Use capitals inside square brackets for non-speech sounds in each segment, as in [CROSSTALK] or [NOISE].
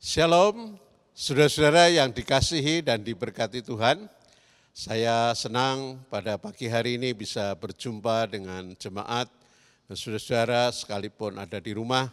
Shalom, saudara-saudara yang dikasihi dan diberkati Tuhan. Saya senang pada pagi hari ini bisa berjumpa dengan jemaat saudara-saudara sekalipun ada di rumah,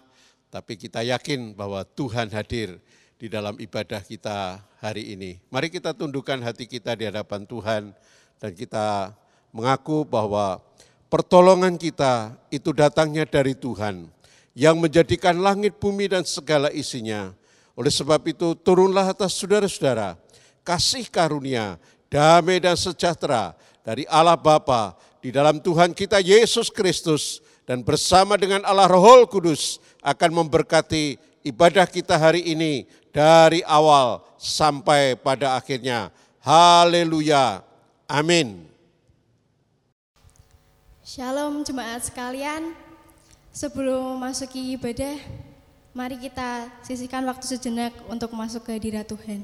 tapi kita yakin bahwa Tuhan hadir di dalam ibadah kita hari ini. Mari kita tundukkan hati kita di hadapan Tuhan dan kita mengaku bahwa pertolongan kita itu datangnya dari Tuhan yang menjadikan langit, bumi, dan segala isinya oleh sebab itu turunlah atas saudara-saudara kasih karunia, damai dan sejahtera dari Allah Bapa di dalam Tuhan kita Yesus Kristus dan bersama dengan Allah Roh Kudus akan memberkati ibadah kita hari ini dari awal sampai pada akhirnya. Haleluya. Amin. Shalom jemaat sekalian. Sebelum masuki ibadah, Mari kita sisihkan waktu sejenak untuk masuk ke hadirat Tuhan.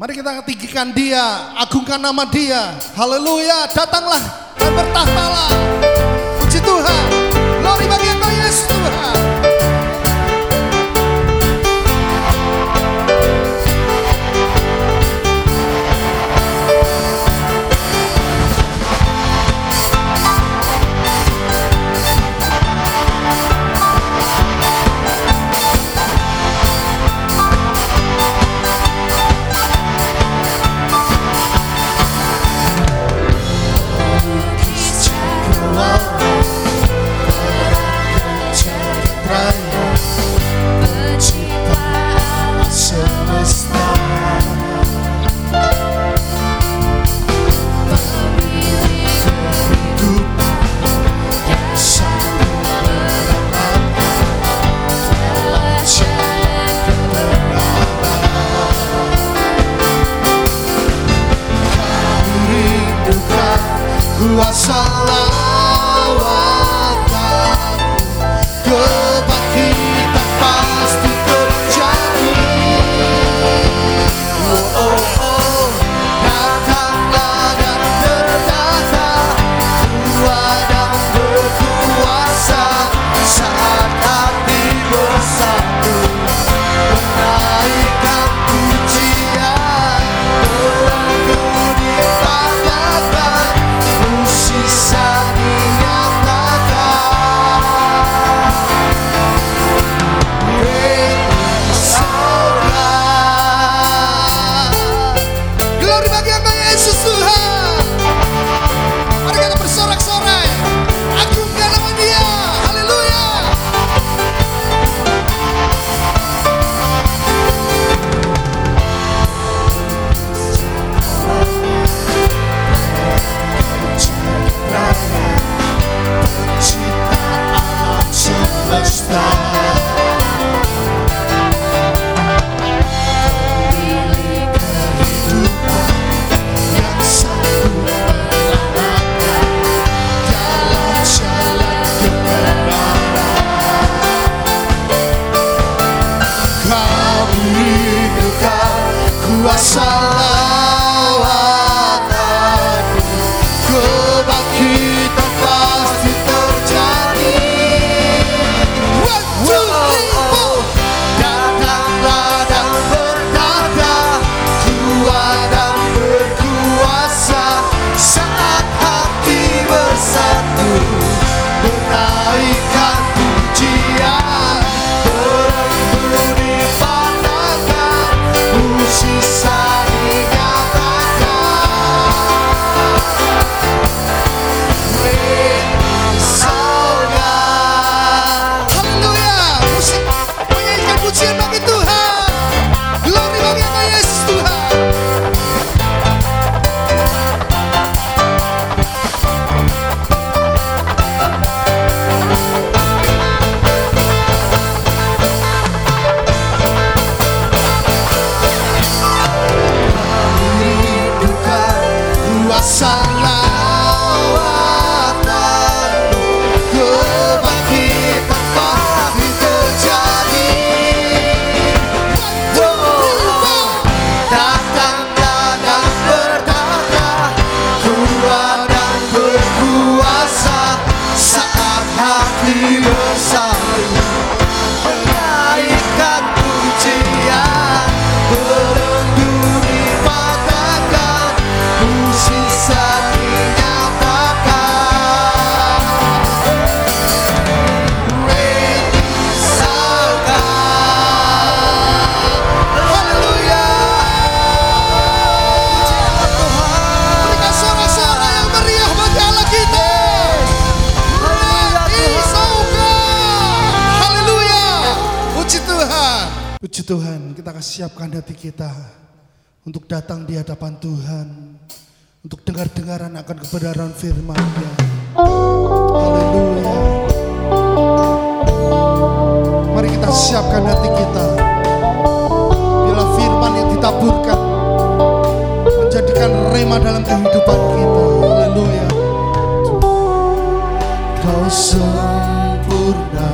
Mari kita tinggikan dia, agungkan nama dia. Haleluya, datanglah dan bertahtalah. Tuhan, kita akan siapkan hati kita untuk datang di hadapan Tuhan, untuk dengar-dengaran akan kebenaran firman-Nya. Haleluya. Mari kita siapkan hati kita. Bila firman yang ditaburkan menjadikan rema dalam kehidupan kita. Haleluya. Kau sempurna.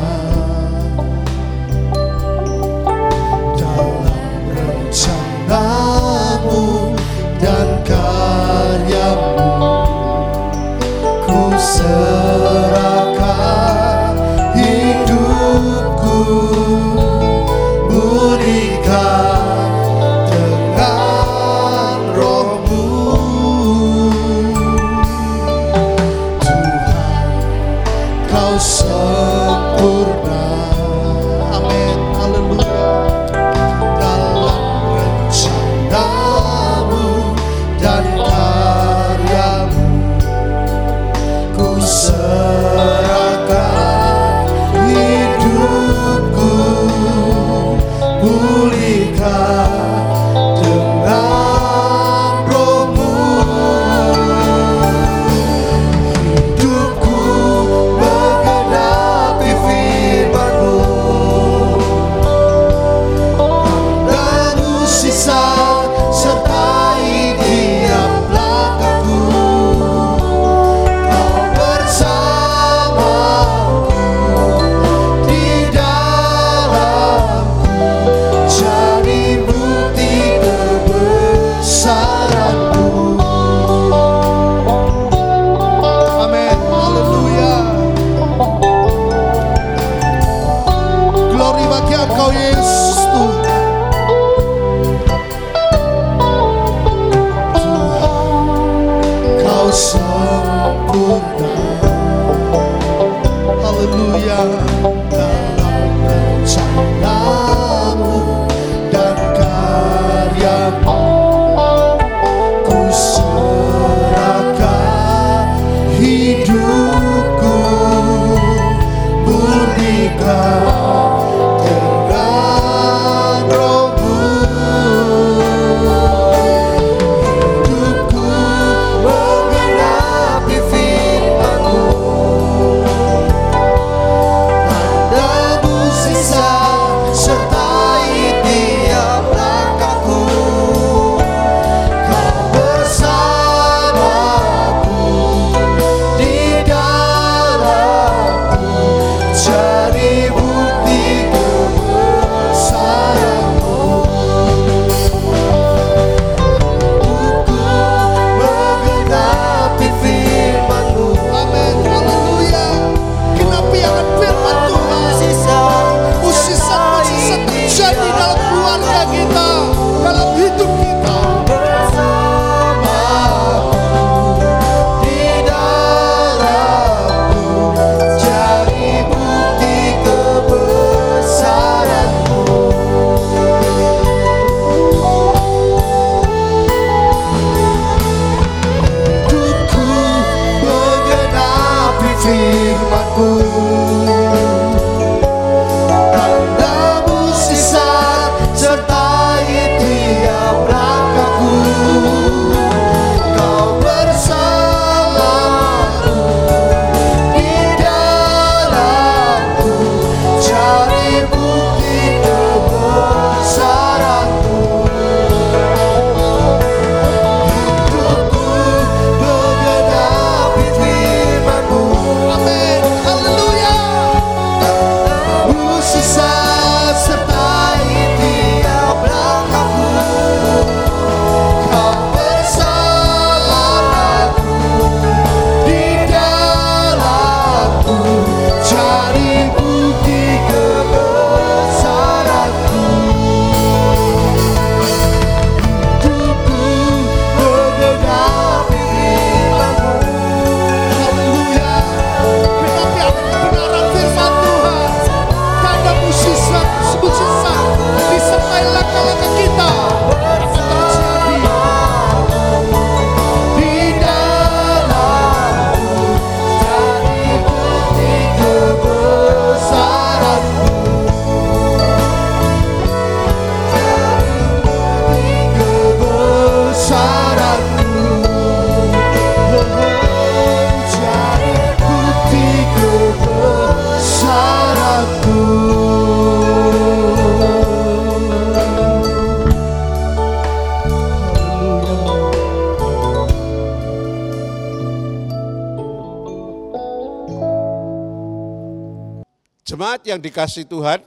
Yang dikasih Tuhan,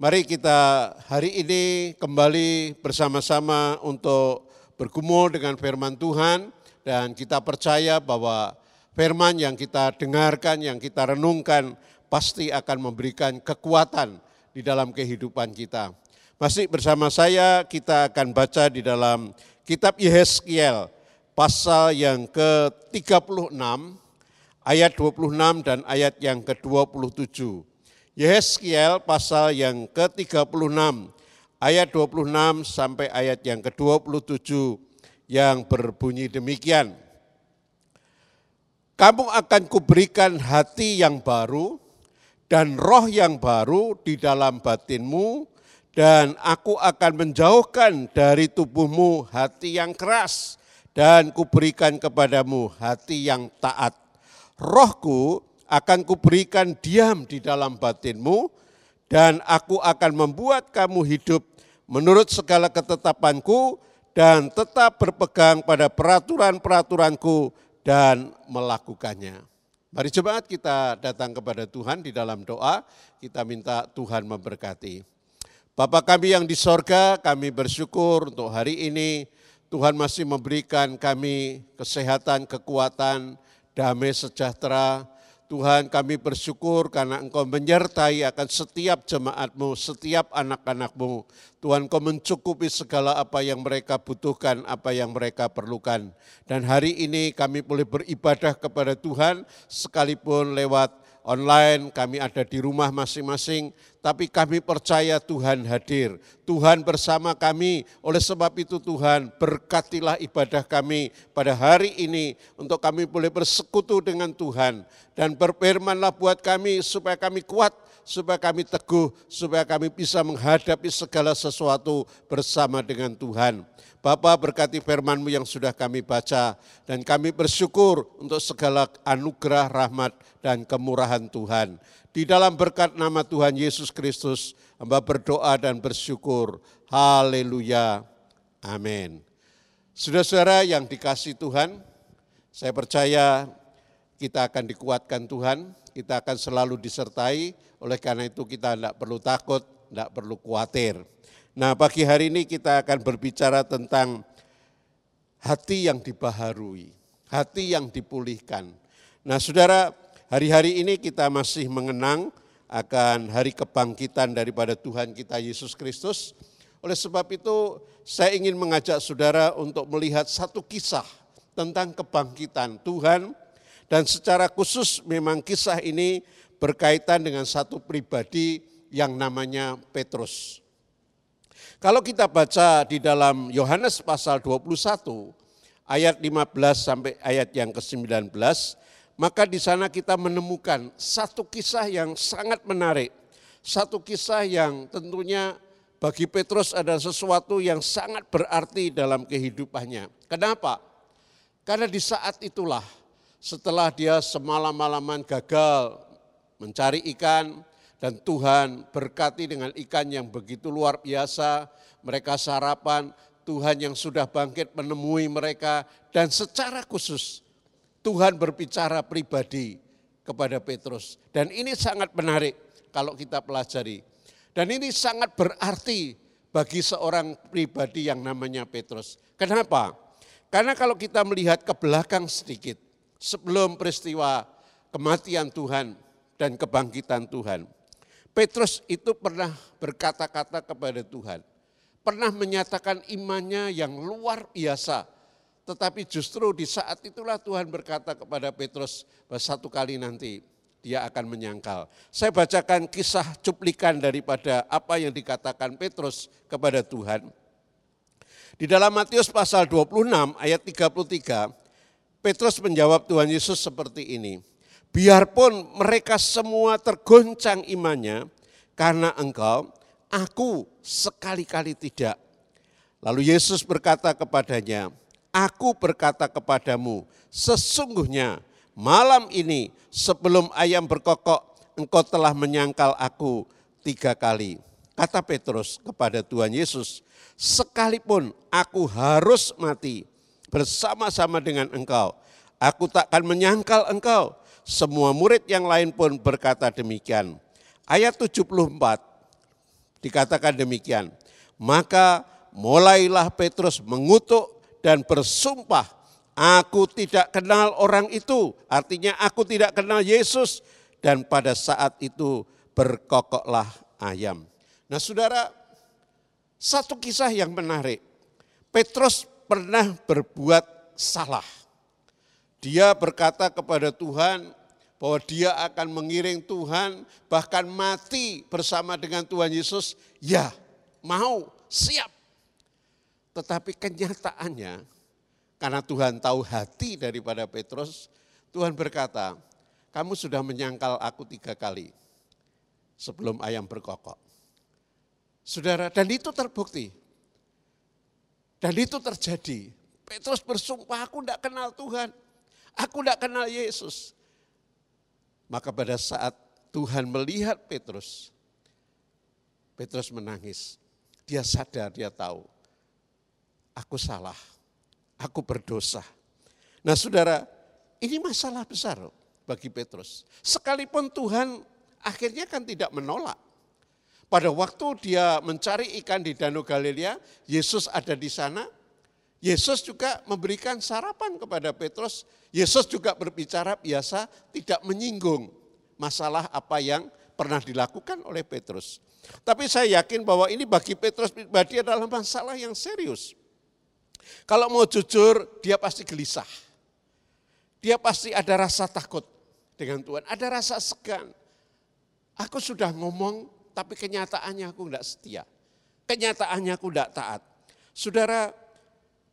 mari kita hari ini kembali bersama-sama untuk bergumul dengan firman Tuhan dan kita percaya bahwa firman yang kita dengarkan, yang kita renungkan pasti akan memberikan kekuatan di dalam kehidupan kita. Masih bersama saya kita akan baca di dalam kitab Yehezkiel pasal yang ke-36 ayat 26 dan ayat yang ke-27. Yehezkiel pasal yang ke-36 ayat 26 sampai ayat yang ke-27 yang berbunyi demikian. Kamu akan kuberikan hati yang baru dan roh yang baru di dalam batinmu dan aku akan menjauhkan dari tubuhmu hati yang keras dan kuberikan kepadamu hati yang taat. Rohku akan kuberikan diam di dalam batinmu dan aku akan membuat kamu hidup menurut segala ketetapanku dan tetap berpegang pada peraturan-peraturanku dan melakukannya. Mari jemaat kita datang kepada Tuhan di dalam doa, kita minta Tuhan memberkati. Bapa kami yang di sorga, kami bersyukur untuk hari ini Tuhan masih memberikan kami kesehatan, kekuatan, damai sejahtera. Tuhan kami bersyukur karena Engkau menyertai akan setiap jemaatmu, setiap anak-anakmu. Tuhan Engkau mencukupi segala apa yang mereka butuhkan, apa yang mereka perlukan. Dan hari ini kami boleh beribadah kepada Tuhan sekalipun lewat online, kami ada di rumah masing-masing, tapi kami percaya Tuhan hadir. Tuhan bersama kami, oleh sebab itu Tuhan berkatilah ibadah kami pada hari ini untuk kami boleh bersekutu dengan Tuhan. Dan berfirmanlah buat kami supaya kami kuat, supaya kami teguh, supaya kami bisa menghadapi segala sesuatu bersama dengan Tuhan. Bapa berkati firman-Mu yang sudah kami baca dan kami bersyukur untuk segala anugerah, rahmat, dan kemurahan Tuhan. Di dalam berkat nama Tuhan Yesus Kristus, hamba berdoa dan bersyukur. Haleluya. Amin. Saudara-saudara yang dikasih Tuhan, saya percaya kita akan dikuatkan Tuhan, kita akan selalu disertai, oleh karena itu kita tidak perlu takut, tidak perlu khawatir. Nah pagi hari ini kita akan berbicara tentang hati yang dibaharui, hati yang dipulihkan. Nah saudara, hari-hari ini kita masih mengenang akan hari kebangkitan daripada Tuhan kita Yesus Kristus. Oleh sebab itu saya ingin mengajak saudara untuk melihat satu kisah tentang kebangkitan Tuhan dan secara khusus memang kisah ini berkaitan dengan satu pribadi yang namanya Petrus. Kalau kita baca di dalam Yohanes pasal 21 ayat 15 sampai ayat yang ke-19, maka di sana kita menemukan satu kisah yang sangat menarik. Satu kisah yang tentunya bagi Petrus adalah sesuatu yang sangat berarti dalam kehidupannya. Kenapa? Karena di saat itulah setelah dia semalam-malaman gagal mencari ikan dan Tuhan berkati dengan ikan yang begitu luar biasa, mereka sarapan, Tuhan yang sudah bangkit menemui mereka dan secara khusus Tuhan berbicara pribadi kepada Petrus. Dan ini sangat menarik kalau kita pelajari. Dan ini sangat berarti bagi seorang pribadi yang namanya Petrus. Kenapa? Karena kalau kita melihat ke belakang sedikit, sebelum peristiwa kematian Tuhan dan kebangkitan Tuhan, Petrus itu pernah berkata-kata kepada Tuhan, pernah menyatakan imannya yang luar biasa tetapi justru di saat itulah Tuhan berkata kepada Petrus satu kali nanti dia akan menyangkal. Saya bacakan kisah cuplikan daripada apa yang dikatakan Petrus kepada Tuhan. Di dalam Matius pasal 26 ayat 33, Petrus menjawab Tuhan Yesus seperti ini. Biarpun mereka semua tergoncang imannya karena engkau, aku sekali-kali tidak. Lalu Yesus berkata kepadanya, Aku berkata kepadamu, sesungguhnya malam ini sebelum ayam berkokok, engkau telah menyangkal aku tiga kali. Kata Petrus kepada Tuhan Yesus, sekalipun aku harus mati bersama-sama dengan engkau, aku takkan menyangkal engkau. Semua murid yang lain pun berkata demikian. Ayat 74 dikatakan demikian. Maka mulailah Petrus mengutuk dan bersumpah, aku tidak kenal orang itu. Artinya aku tidak kenal Yesus. Dan pada saat itu berkokoklah ayam. Nah saudara, satu kisah yang menarik. Petrus pernah berbuat salah. Dia berkata kepada Tuhan bahwa dia akan mengiring Tuhan, bahkan mati bersama dengan Tuhan Yesus. Ya, mau, siap. Tetapi kenyataannya, karena Tuhan tahu hati daripada Petrus, Tuhan berkata, kamu sudah menyangkal aku tiga kali sebelum ayam berkokok. Saudara, dan itu terbukti. Dan itu terjadi. Petrus bersumpah, aku tidak kenal Tuhan. Aku tidak kenal Yesus. Maka pada saat Tuhan melihat Petrus, Petrus menangis. Dia sadar, dia tahu aku salah, aku berdosa. Nah saudara, ini masalah besar bagi Petrus. Sekalipun Tuhan akhirnya kan tidak menolak. Pada waktu dia mencari ikan di Danau Galilea, Yesus ada di sana. Yesus juga memberikan sarapan kepada Petrus. Yesus juga berbicara biasa, tidak menyinggung masalah apa yang pernah dilakukan oleh Petrus. Tapi saya yakin bahwa ini bagi Petrus pribadi adalah masalah yang serius. Kalau mau jujur, dia pasti gelisah. Dia pasti ada rasa takut dengan Tuhan, ada rasa segan. Aku sudah ngomong, tapi kenyataannya aku tidak setia. Kenyataannya aku tidak taat. Saudara,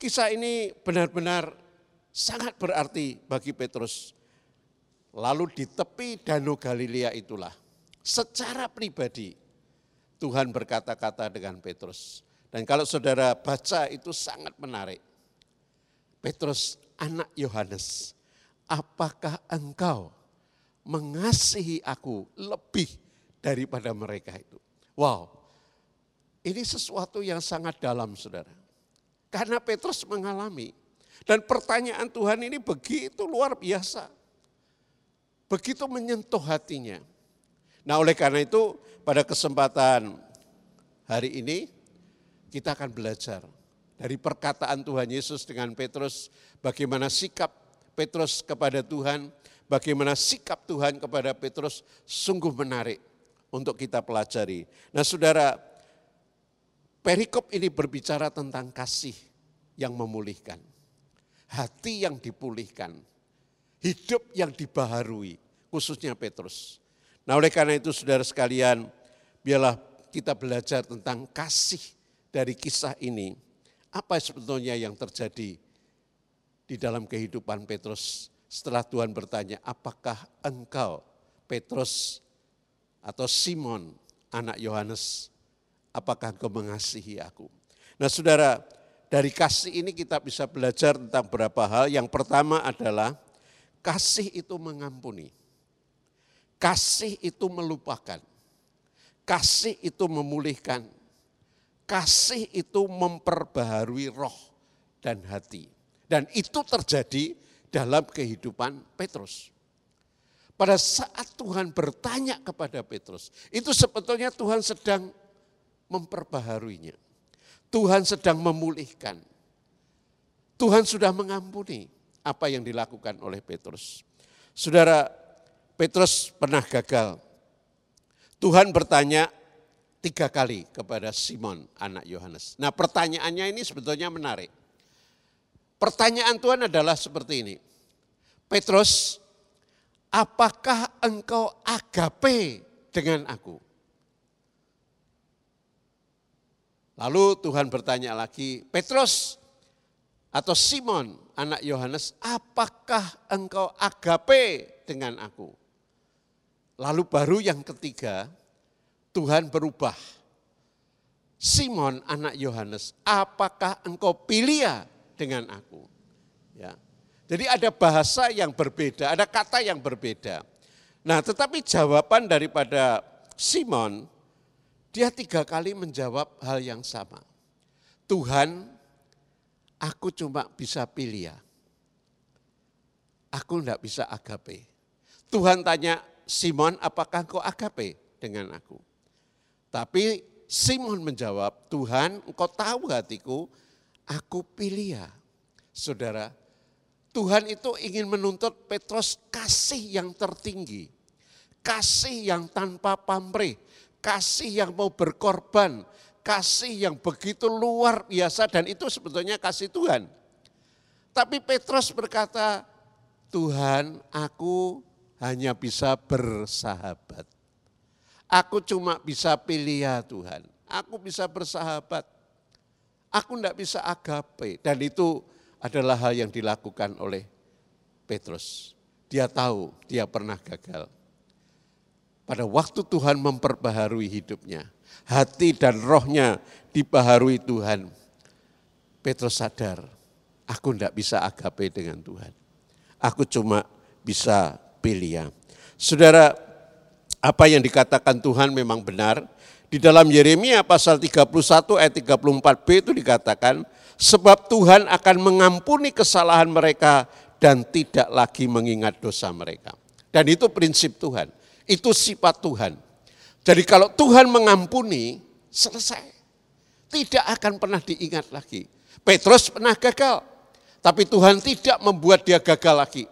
kisah ini benar-benar sangat berarti bagi Petrus. Lalu di tepi Danau Galilea itulah, secara pribadi Tuhan berkata-kata dengan Petrus. Dan kalau saudara baca itu sangat menarik. Petrus anak Yohanes, apakah engkau mengasihi aku lebih daripada mereka itu? Wow, ini sesuatu yang sangat dalam saudara. Karena Petrus mengalami. Dan pertanyaan Tuhan ini begitu luar biasa. Begitu menyentuh hatinya. Nah oleh karena itu pada kesempatan hari ini kita akan belajar dari perkataan Tuhan Yesus dengan Petrus, bagaimana sikap Petrus kepada Tuhan, bagaimana sikap Tuhan kepada Petrus sungguh menarik untuk kita pelajari. Nah saudara, Perikop ini berbicara tentang kasih yang memulihkan. Hati yang dipulihkan. Hidup yang dibaharui, khususnya Petrus. Nah oleh karena itu saudara sekalian, biarlah kita belajar tentang kasih dari kisah ini. Apa sebetulnya yang terjadi di dalam kehidupan Petrus setelah Tuhan bertanya, apakah engkau Petrus atau Simon anak Yohanes, apakah engkau mengasihi aku? Nah saudara, dari kasih ini kita bisa belajar tentang beberapa hal. Yang pertama adalah kasih itu mengampuni. Kasih itu melupakan. Kasih itu memulihkan. Kasih itu memperbaharui roh dan hati. Dan itu terjadi dalam kehidupan Petrus. Pada saat Tuhan bertanya kepada Petrus, itu sebetulnya Tuhan sedang memperbaharuinya. Tuhan sedang memulihkan. Tuhan sudah mengampuni apa yang dilakukan oleh Petrus. Saudara, Petrus pernah gagal. Tuhan bertanya tiga kali kepada Simon anak Yohanes. Nah pertanyaannya ini sebetulnya menarik. Pertanyaan Tuhan adalah seperti ini. Petrus, apakah engkau agape dengan aku? Lalu Tuhan bertanya lagi, Petrus atau Simon anak Yohanes, apakah engkau agape dengan aku? Lalu baru yang ketiga, Tuhan berubah. Simon anak Yohanes, apakah engkau pilia dengan aku? Ya. Jadi ada bahasa yang berbeda, ada kata yang berbeda. Nah tetapi jawaban daripada Simon, dia tiga kali menjawab hal yang sama. Tuhan, aku cuma bisa pilih ya. Aku enggak bisa agape. Tuhan tanya, Simon apakah kau agape dengan aku? Tapi Simon menjawab, Tuhan engkau tahu hatiku, aku pilih ya. Saudara, Tuhan itu ingin menuntut Petrus kasih yang tertinggi. Kasih yang tanpa pamrih, kasih yang mau berkorban, kasih yang begitu luar biasa dan itu sebetulnya kasih Tuhan. Tapi Petrus berkata, Tuhan aku hanya bisa bersahabat. Aku cuma bisa pilih ya Tuhan. Aku bisa bersahabat. Aku tidak bisa agape. Dan itu adalah hal yang dilakukan oleh Petrus. Dia tahu dia pernah gagal. Pada waktu Tuhan memperbaharui hidupnya, hati dan rohnya dibaharui Tuhan. Petrus sadar, aku tidak bisa agape dengan Tuhan. Aku cuma bisa pilih ya. Saudara, apa yang dikatakan Tuhan memang benar. Di dalam Yeremia pasal 31 ayat 34b itu dikatakan, sebab Tuhan akan mengampuni kesalahan mereka dan tidak lagi mengingat dosa mereka. Dan itu prinsip Tuhan, itu sifat Tuhan. Jadi kalau Tuhan mengampuni, selesai. Tidak akan pernah diingat lagi. Petrus pernah gagal, tapi Tuhan tidak membuat dia gagal lagi.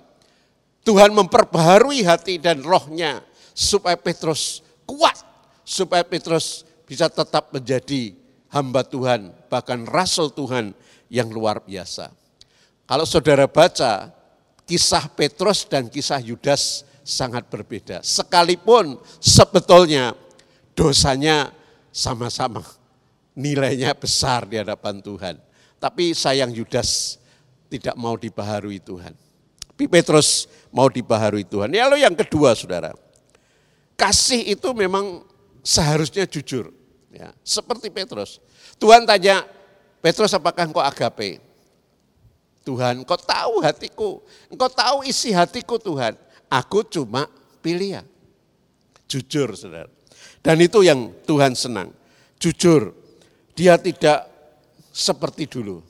Tuhan memperbaharui hati dan rohnya supaya Petrus kuat, supaya Petrus bisa tetap menjadi hamba Tuhan, bahkan rasul Tuhan yang luar biasa. Kalau saudara baca kisah Petrus dan kisah Yudas sangat berbeda. Sekalipun sebetulnya dosanya sama-sama nilainya besar di hadapan Tuhan. Tapi sayang Yudas tidak mau dibaharui Tuhan. Tapi Petrus mau dibaharui Tuhan. Ya, lalu yang kedua saudara, kasih itu memang seharusnya jujur. Ya, seperti Petrus. Tuhan tanya, Petrus apakah engkau agape? Tuhan, engkau tahu hatiku. Engkau tahu isi hatiku Tuhan. Aku cuma pilih ya. Jujur saudara. Dan itu yang Tuhan senang. Jujur. Dia tidak seperti dulu.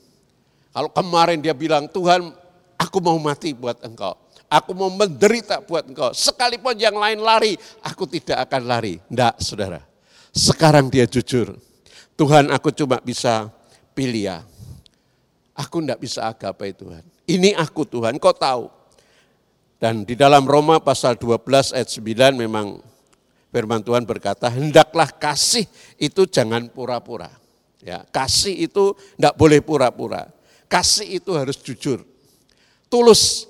Kalau kemarin dia bilang, Tuhan aku mau mati buat engkau. Aku mau menderita buat engkau. Sekalipun yang lain lari, aku tidak akan lari. Tidak, saudara. Sekarang dia jujur. Tuhan aku cuma bisa pilih ya. Aku tidak bisa agapai Tuhan. Ini aku Tuhan, kau tahu. Dan di dalam Roma pasal 12 ayat 9 memang firman Tuhan berkata, hendaklah kasih itu jangan pura-pura. Ya, kasih itu tidak boleh pura-pura. Kasih itu harus jujur, tulus.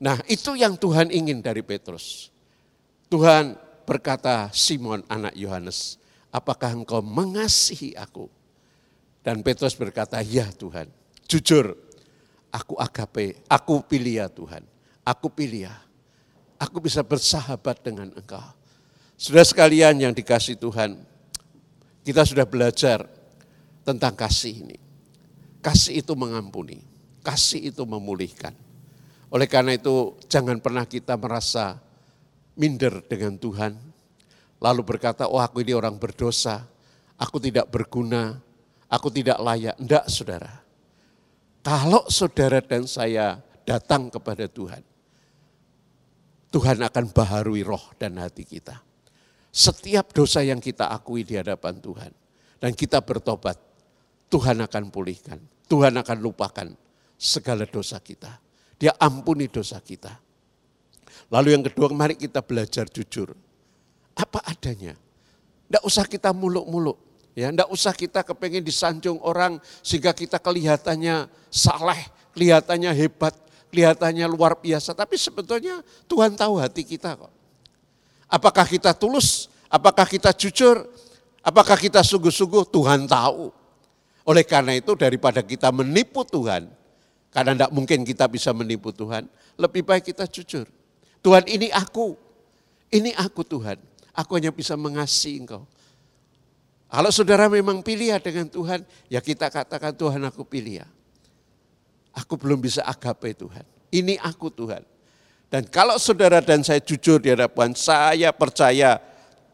Nah, itu yang Tuhan ingin dari Petrus. Tuhan berkata, Simon anak Yohanes, apakah engkau mengasihi aku? Dan Petrus berkata, ya Tuhan, jujur, aku agape, aku pilih ya Tuhan, aku pilih ya. Aku bisa bersahabat dengan engkau. Sudah sekalian yang dikasih Tuhan, kita sudah belajar tentang kasih ini. Kasih itu mengampuni, kasih itu memulihkan. Oleh karena itu jangan pernah kita merasa minder dengan Tuhan. Lalu berkata, oh aku ini orang berdosa, aku tidak berguna, aku tidak layak. Enggak saudara. Kalau saudara dan saya datang kepada Tuhan, Tuhan akan baharui roh dan hati kita. Setiap dosa yang kita akui di hadapan Tuhan dan kita bertobat, Tuhan akan pulihkan. Tuhan akan lupakan segala dosa kita. Dia ampuni dosa kita. Lalu yang kedua, mari kita belajar jujur. Apa adanya. Tidak usah kita muluk-muluk. Ya, tidak usah kita kepengen disanjung orang sehingga kita kelihatannya saleh, kelihatannya hebat, kelihatannya luar biasa. Tapi sebetulnya Tuhan tahu hati kita kok. Apakah kita tulus, apakah kita jujur, apakah kita sungguh-sungguh, Tuhan tahu. Oleh karena itu daripada kita menipu Tuhan, karena tidak mungkin kita bisa menipu Tuhan, lebih baik kita jujur. Tuhan ini aku, ini aku Tuhan. Aku hanya bisa mengasihi engkau. Kalau saudara memang pilih dengan Tuhan, ya kita katakan Tuhan aku pilih. Aku belum bisa agape Tuhan. Ini aku Tuhan. Dan kalau saudara dan saya jujur di hadapan saya percaya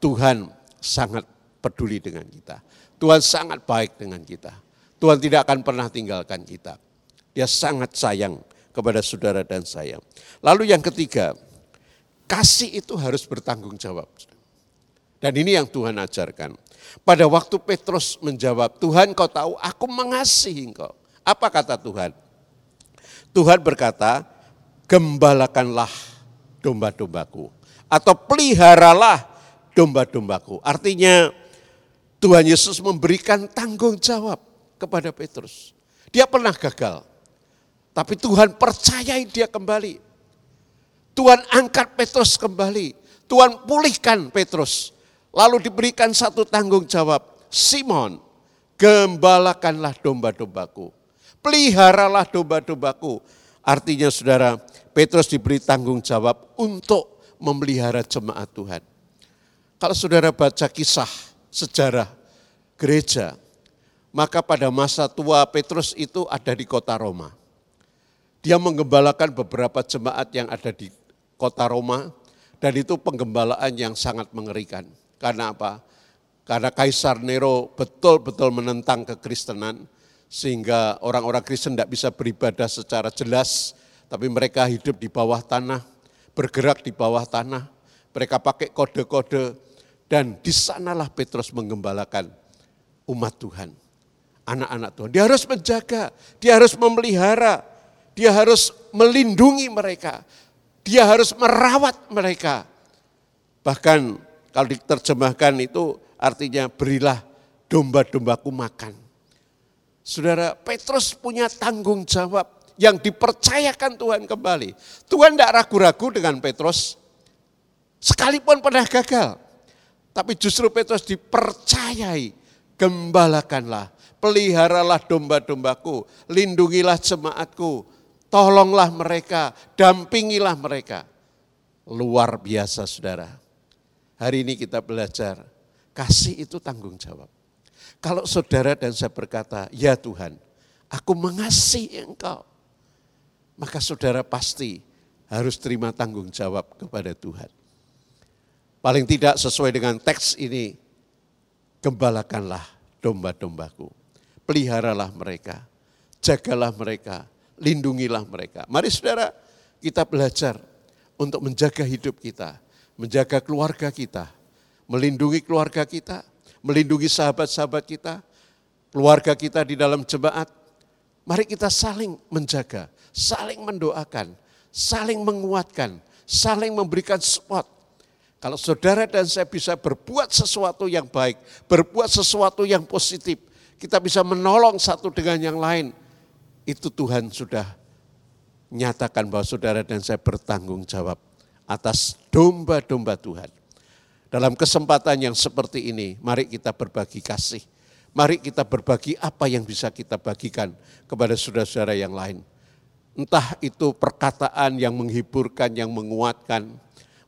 Tuhan sangat peduli dengan kita. Tuhan sangat baik dengan kita. Tuhan tidak akan pernah tinggalkan kita. Dia sangat sayang kepada saudara dan saya. Lalu yang ketiga, kasih itu harus bertanggung jawab. Dan ini yang Tuhan ajarkan. Pada waktu Petrus menjawab, Tuhan kau tahu aku mengasihi engkau. Apa kata Tuhan? Tuhan berkata, gembalakanlah domba-dombaku. Atau peliharalah domba-dombaku. Artinya Tuhan Yesus memberikan tanggung jawab kepada Petrus. Dia pernah gagal, tapi Tuhan percayai dia kembali. Tuhan angkat Petrus kembali. Tuhan pulihkan Petrus. Lalu diberikan satu tanggung jawab. Simon, gembalakanlah domba-dombaku. Peliharalah domba-dombaku. Artinya saudara, Petrus diberi tanggung jawab untuk memelihara jemaat Tuhan. Kalau saudara baca kisah sejarah gereja, maka pada masa tua Petrus itu ada di kota Roma. Dia menggembalakan beberapa jemaat yang ada di kota Roma dan itu penggembalaan yang sangat mengerikan. Karena apa? Karena Kaisar Nero betul-betul menentang kekristenan sehingga orang-orang Kristen tidak bisa beribadah secara jelas, tapi mereka hidup di bawah tanah, bergerak di bawah tanah, mereka pakai kode-kode, dan di sanalah Petrus menggembalakan umat Tuhan anak-anak Tuhan. Dia harus menjaga, dia harus memelihara, dia harus melindungi mereka, dia harus merawat mereka. Bahkan kalau diterjemahkan itu artinya berilah domba-dombaku makan. Saudara, Petrus punya tanggung jawab yang dipercayakan Tuhan kembali. Tuhan tidak ragu-ragu dengan Petrus, sekalipun pernah gagal. Tapi justru Petrus dipercayai, gembalakanlah peliharalah domba-dombaku, lindungilah jemaatku, tolonglah mereka, dampingilah mereka. Luar biasa saudara. Hari ini kita belajar, kasih itu tanggung jawab. Kalau saudara dan saya berkata, ya Tuhan, aku mengasihi engkau. Maka saudara pasti harus terima tanggung jawab kepada Tuhan. Paling tidak sesuai dengan teks ini, gembalakanlah domba-dombaku peliharalah mereka, jagalah mereka, lindungilah mereka. Mari saudara, kita belajar untuk menjaga hidup kita, menjaga keluarga kita, melindungi keluarga kita, melindungi sahabat-sahabat kita, keluarga kita di dalam jemaat. Mari kita saling menjaga, saling mendoakan, saling menguatkan, saling memberikan support. Kalau saudara dan saya bisa berbuat sesuatu yang baik, berbuat sesuatu yang positif, kita bisa menolong satu dengan yang lain. Itu Tuhan sudah nyatakan bahwa saudara dan saya bertanggung jawab atas domba-domba Tuhan. Dalam kesempatan yang seperti ini, mari kita berbagi kasih. Mari kita berbagi apa yang bisa kita bagikan kepada saudara-saudara yang lain. Entah itu perkataan yang menghiburkan, yang menguatkan,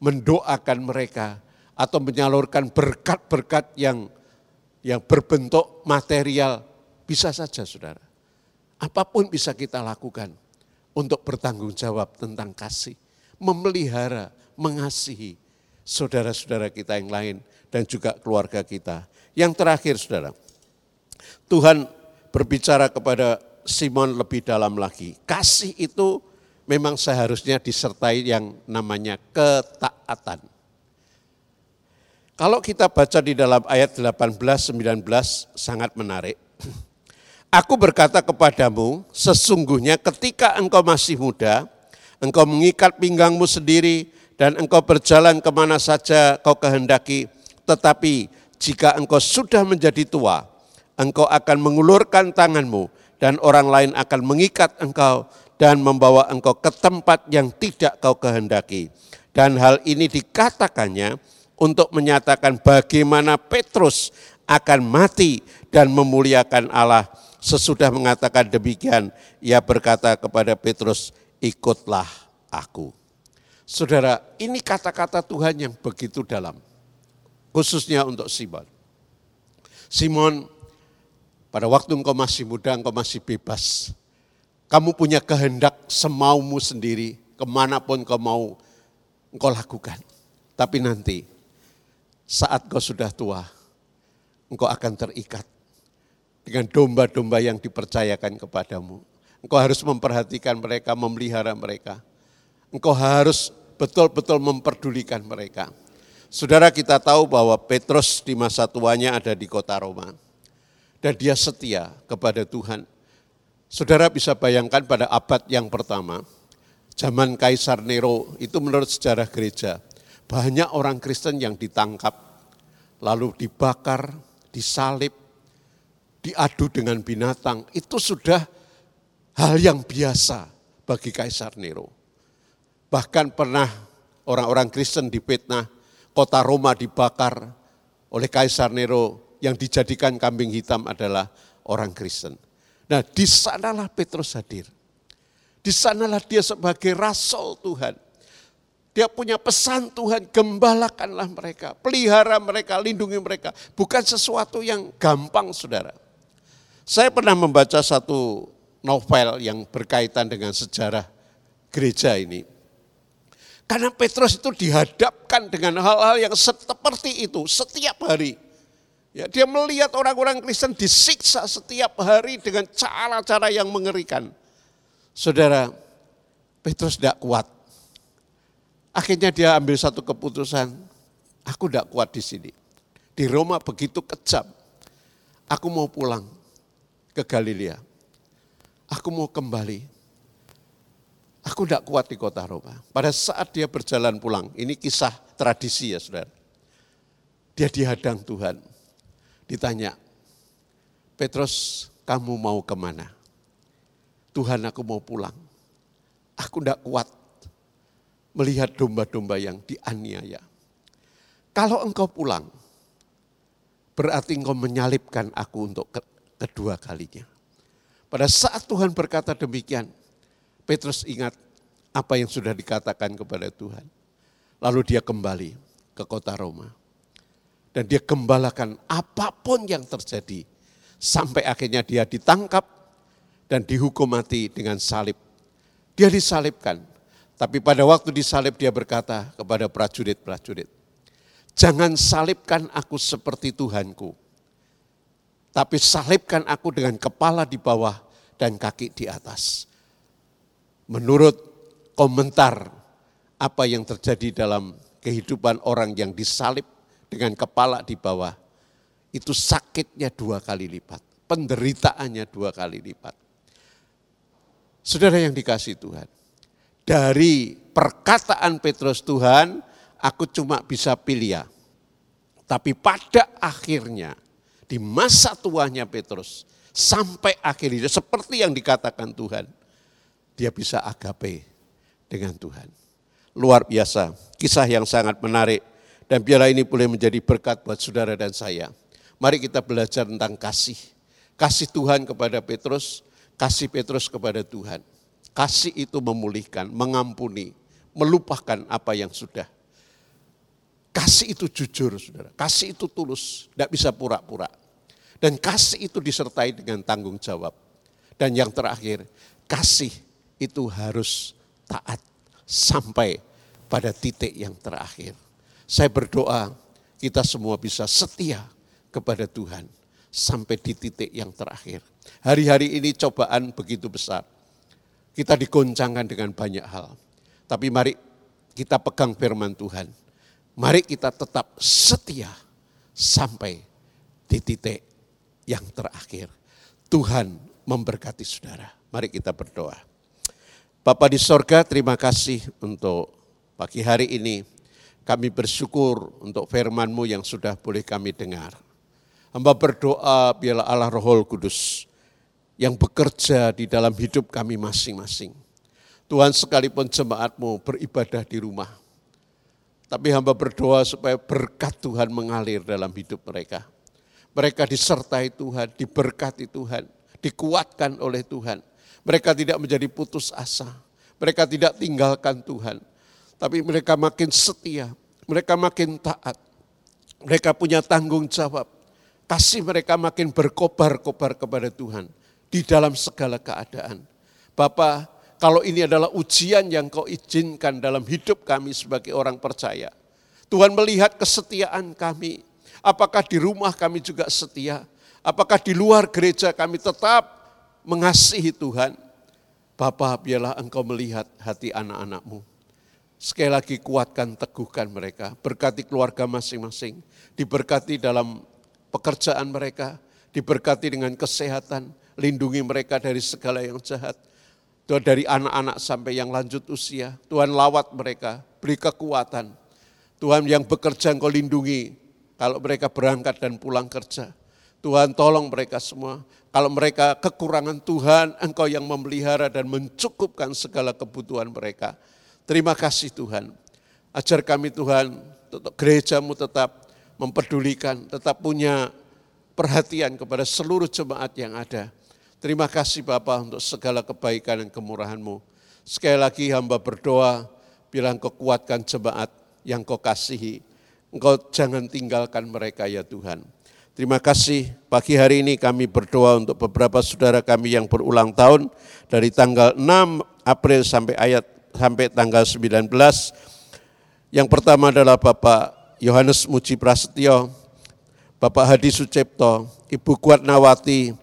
mendoakan mereka, atau menyalurkan berkat-berkat yang yang berbentuk material, bisa saja saudara. Apa pun bisa kita lakukan untuk bertanggung jawab tentang kasih, memelihara, mengasihi saudara-saudara kita yang lain dan juga keluarga kita. Yang terakhir saudara, Tuhan berbicara kepada Simon lebih dalam lagi. Kasih itu memang seharusnya disertai yang namanya ketaatan. Kalau kita baca di dalam ayat 18-19 sangat menarik. [CLEARS THROAT] Aku berkata kepadamu, sesungguhnya ketika engkau masih muda, engkau mengikat pinggangmu sendiri dan engkau berjalan ke mana saja kau kehendaki. Tetapi jika engkau sudah menjadi tua, engkau akan mengulurkan tanganmu dan orang lain akan mengikat engkau dan membawa engkau ke tempat yang tidak kau kehendaki. Dan hal ini dikatakannya untuk menyatakan bagaimana Petrus akan mati dan memuliakan Allah. Sesudah mengatakan demikian, ia berkata kepada Petrus, ikutlah aku. Saudara, ini kata-kata Tuhan yang begitu dalam, khususnya untuk Simon. Simon, pada waktu engkau masih muda, engkau masih bebas. Kamu punya kehendak semaumu sendiri, ke mana pun kau mau, engkau lakukan. Tapi nanti saat kau sudah tua, engkau akan terikat dengan domba-domba yang dipercayakan kepadamu. Engkau harus memperhatikan mereka, memelihara mereka. Engkau harus betul-betul memperdulikan mereka. Saudara kita tahu bahwa Petrus di masa tuanya ada di kota Roma. Dan dia setia kepada Tuhan. Saudara bisa bayangkan pada abad yang pertama, zaman Kaisar Nero itu menurut sejarah gereja, banyak orang Kristen yang ditangkap, lalu dibakar, disalib, diadu dengan binatang. Itu sudah hal yang biasa bagi Kaisar Nero. Bahkan pernah orang-orang Kristen dipitnah, kota Roma dibakar oleh Kaisar Nero yang dijadikan kambing hitam adalah orang Kristen. Nah di sanalah Petrus hadir. Di sanalah dia sebagai rasul Tuhan dia punya pesan Tuhan, gembalakanlah mereka, pelihara mereka, lindungi mereka. Bukan sesuatu yang gampang saudara. Saya pernah membaca satu novel yang berkaitan dengan sejarah gereja ini. Karena Petrus itu dihadapkan dengan hal-hal yang seperti itu setiap hari. Ya, dia melihat orang-orang Kristen disiksa setiap hari dengan cara-cara yang mengerikan. Saudara, Petrus tidak kuat Akhirnya dia ambil satu keputusan, aku tidak kuat di sini. Di Roma begitu kejam. Aku mau pulang ke Galilea. Aku mau kembali. Aku tidak kuat di kota Roma. Pada saat dia berjalan pulang, ini kisah tradisi ya saudara. Dia dihadang Tuhan. Ditanya, Petrus kamu mau ke mana? Tuhan aku mau pulang. Aku tidak kuat melihat domba-domba yang dianiaya. Kalau engkau pulang, berarti engkau menyalibkan aku untuk kedua kalinya. Pada saat Tuhan berkata demikian, Petrus ingat apa yang sudah dikatakan kepada Tuhan. Lalu dia kembali ke kota Roma. Dan dia gembalakan apa pun yang terjadi. Sampai akhirnya dia ditangkap dan dihukum mati dengan salib. Dia disalibkan tapi pada waktu disalib dia berkata kepada prajurit-prajurit, jangan salibkan aku seperti Tuhanku, tapi salibkan aku dengan kepala di bawah dan kaki di atas. Menurut komentar apa yang terjadi dalam kehidupan orang yang disalib dengan kepala di bawah, itu sakitnya dua kali lipat, penderitaannya dua kali lipat. Saudara yang dikasih Tuhan, dari perkataan Petrus Tuhan, aku cuma bisa pilih ya. Tapi pada akhirnya Di masa tuanya Petrus, sampai akhir hidup, seperti yang dikatakan Tuhan, dia bisa agape dengan Tuhan. Luar biasa, kisah yang sangat menarik, dan biarlah ini boleh menjadi berkat buat saudara dan saya. Mari kita belajar tentang kasih. Kasih Tuhan kepada Petrus, kasih Petrus kepada Tuhan. Kasih itu memulihkan, mengampuni, melupakan apa yang sudah. Kasih itu jujur, saudara. Kasih itu tulus, tidak bisa pura-pura. Dan kasih itu disertai dengan tanggung jawab. Dan yang terakhir, kasih itu harus taat sampai pada titik yang terakhir. Saya berdoa kita semua bisa setia kepada Tuhan sampai di titik yang terakhir. Hari-hari ini cobaan begitu besar. Kita digoncangkan dengan banyak hal. Tapi mari kita pegang firman Tuhan Mari kita tetap setia sampai di titik yang terakhir. Tuhan memberkati saudara. Mari kita berdoa. Bapak di sorga terima kasih untuk pagi hari ini. Kami bersyukur untuk firman-Mu yang sudah boleh kami dengar. Hamba berdoa biarlah Allah Roh Kudus yang bekerja di dalam hidup kami masing-masing. Tuhan sekalipun jemaat-Mu beribadah di rumah, tapi hamba berdoa supaya berkat Tuhan mengalir dalam hidup mereka. Mereka disertai Tuhan, diberkati Tuhan, dikuatkan oleh Tuhan. Mereka tidak menjadi putus asa. Mereka tidak tinggalkan Tuhan. Tapi mereka makin setia, mereka makin taat. Mereka punya tanggung jawab. Kasih mereka makin berkobar-kobar kepada Tuhan di dalam segala keadaan. Bapak, kalau ini adalah ujian yang kau izinkan dalam hidup kami sebagai orang percaya. Tuhan melihat kesetiaan kami. Apakah di rumah kami juga setia? Apakah di luar gereja kami tetap mengasihi Tuhan? Bapak biarlah engkau melihat hati anak-anakmu. Sekali lagi kuatkan, teguhkan mereka. Berkati keluarga masing-masing. Diberkati dalam pekerjaan mereka. Diberkati dengan kesehatan. Lindungi mereka dari segala yang jahat Tuhan dari anak-anak sampai yang lanjut usia, Tuhan lawat mereka, beri kekuatan. Tuhan yang bekerja engkau lindungi kalau mereka berangkat dan pulang kerja. Tuhan tolong mereka semua. Kalau mereka kekurangan Tuhan, engkau yang memelihara dan mencukupkan segala kebutuhan mereka. Terima kasih Tuhan. Ajar kami Tuhan, gerejamu tetap mempedulikan, tetap punya perhatian kepada seluruh jemaat yang ada Terima kasih Bapak untuk segala kebaikan dan kemurahan-Mu. Sekali lagi hamba berdoa, bilang Engkau kuatkan jemaat yang Kau kasihi. Engkau jangan tinggalkan mereka ya Tuhan. Terima kasih pagi hari ini kami berdoa untuk beberapa saudara kami yang berulang tahun dari tanggal 6 April sampai ayat sampai tanggal 19. Yang pertama adalah Bapak Yohanes Muji Prasetyo, Bapak Hadi Sucipto, Ibu Kuat Nawati,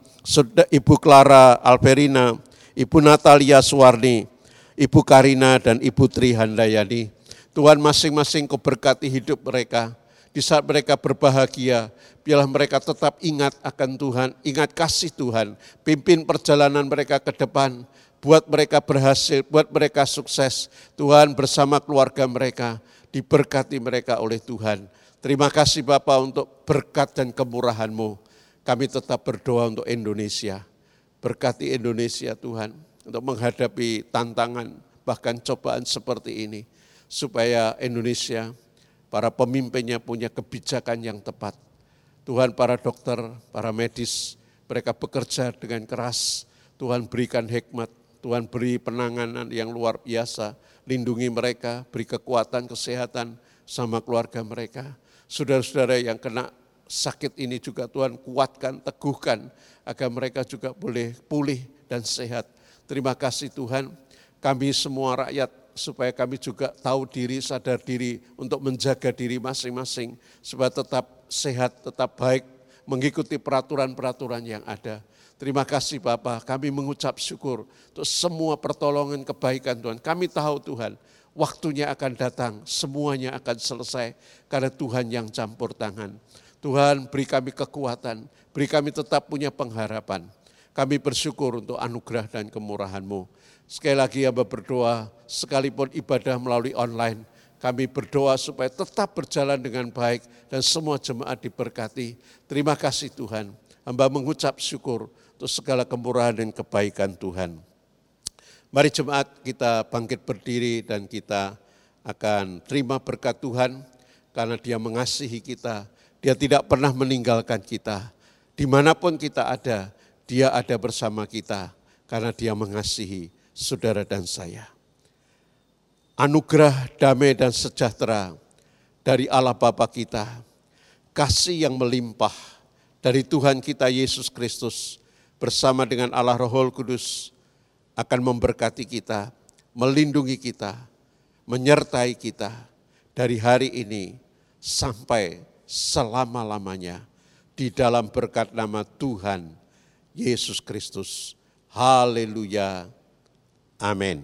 Ibu Clara Alverina, Ibu Natalia Suwarni, Ibu Karina dan Ibu Tri Handayani. Tuhan masing-masing kau berkati hidup mereka. Di saat mereka berbahagia, biarlah mereka tetap ingat akan Tuhan, ingat kasih Tuhan. Pimpin perjalanan mereka ke depan, buat mereka berhasil, buat mereka sukses. Tuhan bersama keluarga mereka, diberkati mereka oleh Tuhan. Terima kasih Bapak untuk berkat dan kemurahan-Mu kami tetap berdoa untuk Indonesia. Berkati Indonesia Tuhan untuk menghadapi tantangan bahkan cobaan seperti ini. Supaya Indonesia, para pemimpinnya punya kebijakan yang tepat. Tuhan para dokter, para medis, mereka bekerja dengan keras. Tuhan berikan hikmat, Tuhan beri penanganan yang luar biasa. Lindungi mereka, beri kekuatan, kesehatan sama keluarga mereka. Saudara-saudara yang kena sakit ini juga Tuhan kuatkan, teguhkan, agar mereka juga boleh pulih dan sehat. Terima kasih Tuhan, kami semua rakyat supaya kami juga tahu diri, sadar diri untuk menjaga diri masing-masing supaya tetap sehat, tetap baik, mengikuti peraturan-peraturan yang ada. Terima kasih Bapak, kami mengucap syukur untuk semua pertolongan kebaikan Tuhan. Kami tahu Tuhan, waktunya akan datang, semuanya akan selesai karena Tuhan yang campur tangan. Tuhan beri kami kekuatan, beri kami tetap punya pengharapan. Kami bersyukur untuk anugerah dan kemurahan-Mu. Sekali lagi hamba berdoa, sekalipun ibadah melalui online, Kami berdoa supaya tetap berjalan dengan baik dan semua jemaat diberkati. Terima kasih Tuhan. Hamba mengucap syukur untuk segala kemurahan dan kebaikan Tuhan. Mari jemaat kita bangkit berdiri dan kita akan terima berkat Tuhan karena dia mengasihi kita. Dia tidak pernah meninggalkan kita. Di mana pun kita ada, dia ada bersama kita karena dia mengasihi saudara dan saya anugerah damai dan sejahtera dari Allah Bapa kita, kasih yang melimpah dari Tuhan kita Yesus Kristus bersama dengan Allah Roh Kudus akan memberkati kita, melindungi kita, menyertai kita dari hari ini sampai selama-lamanya di dalam berkat nama Tuhan Yesus Kristus. Haleluya. Amén.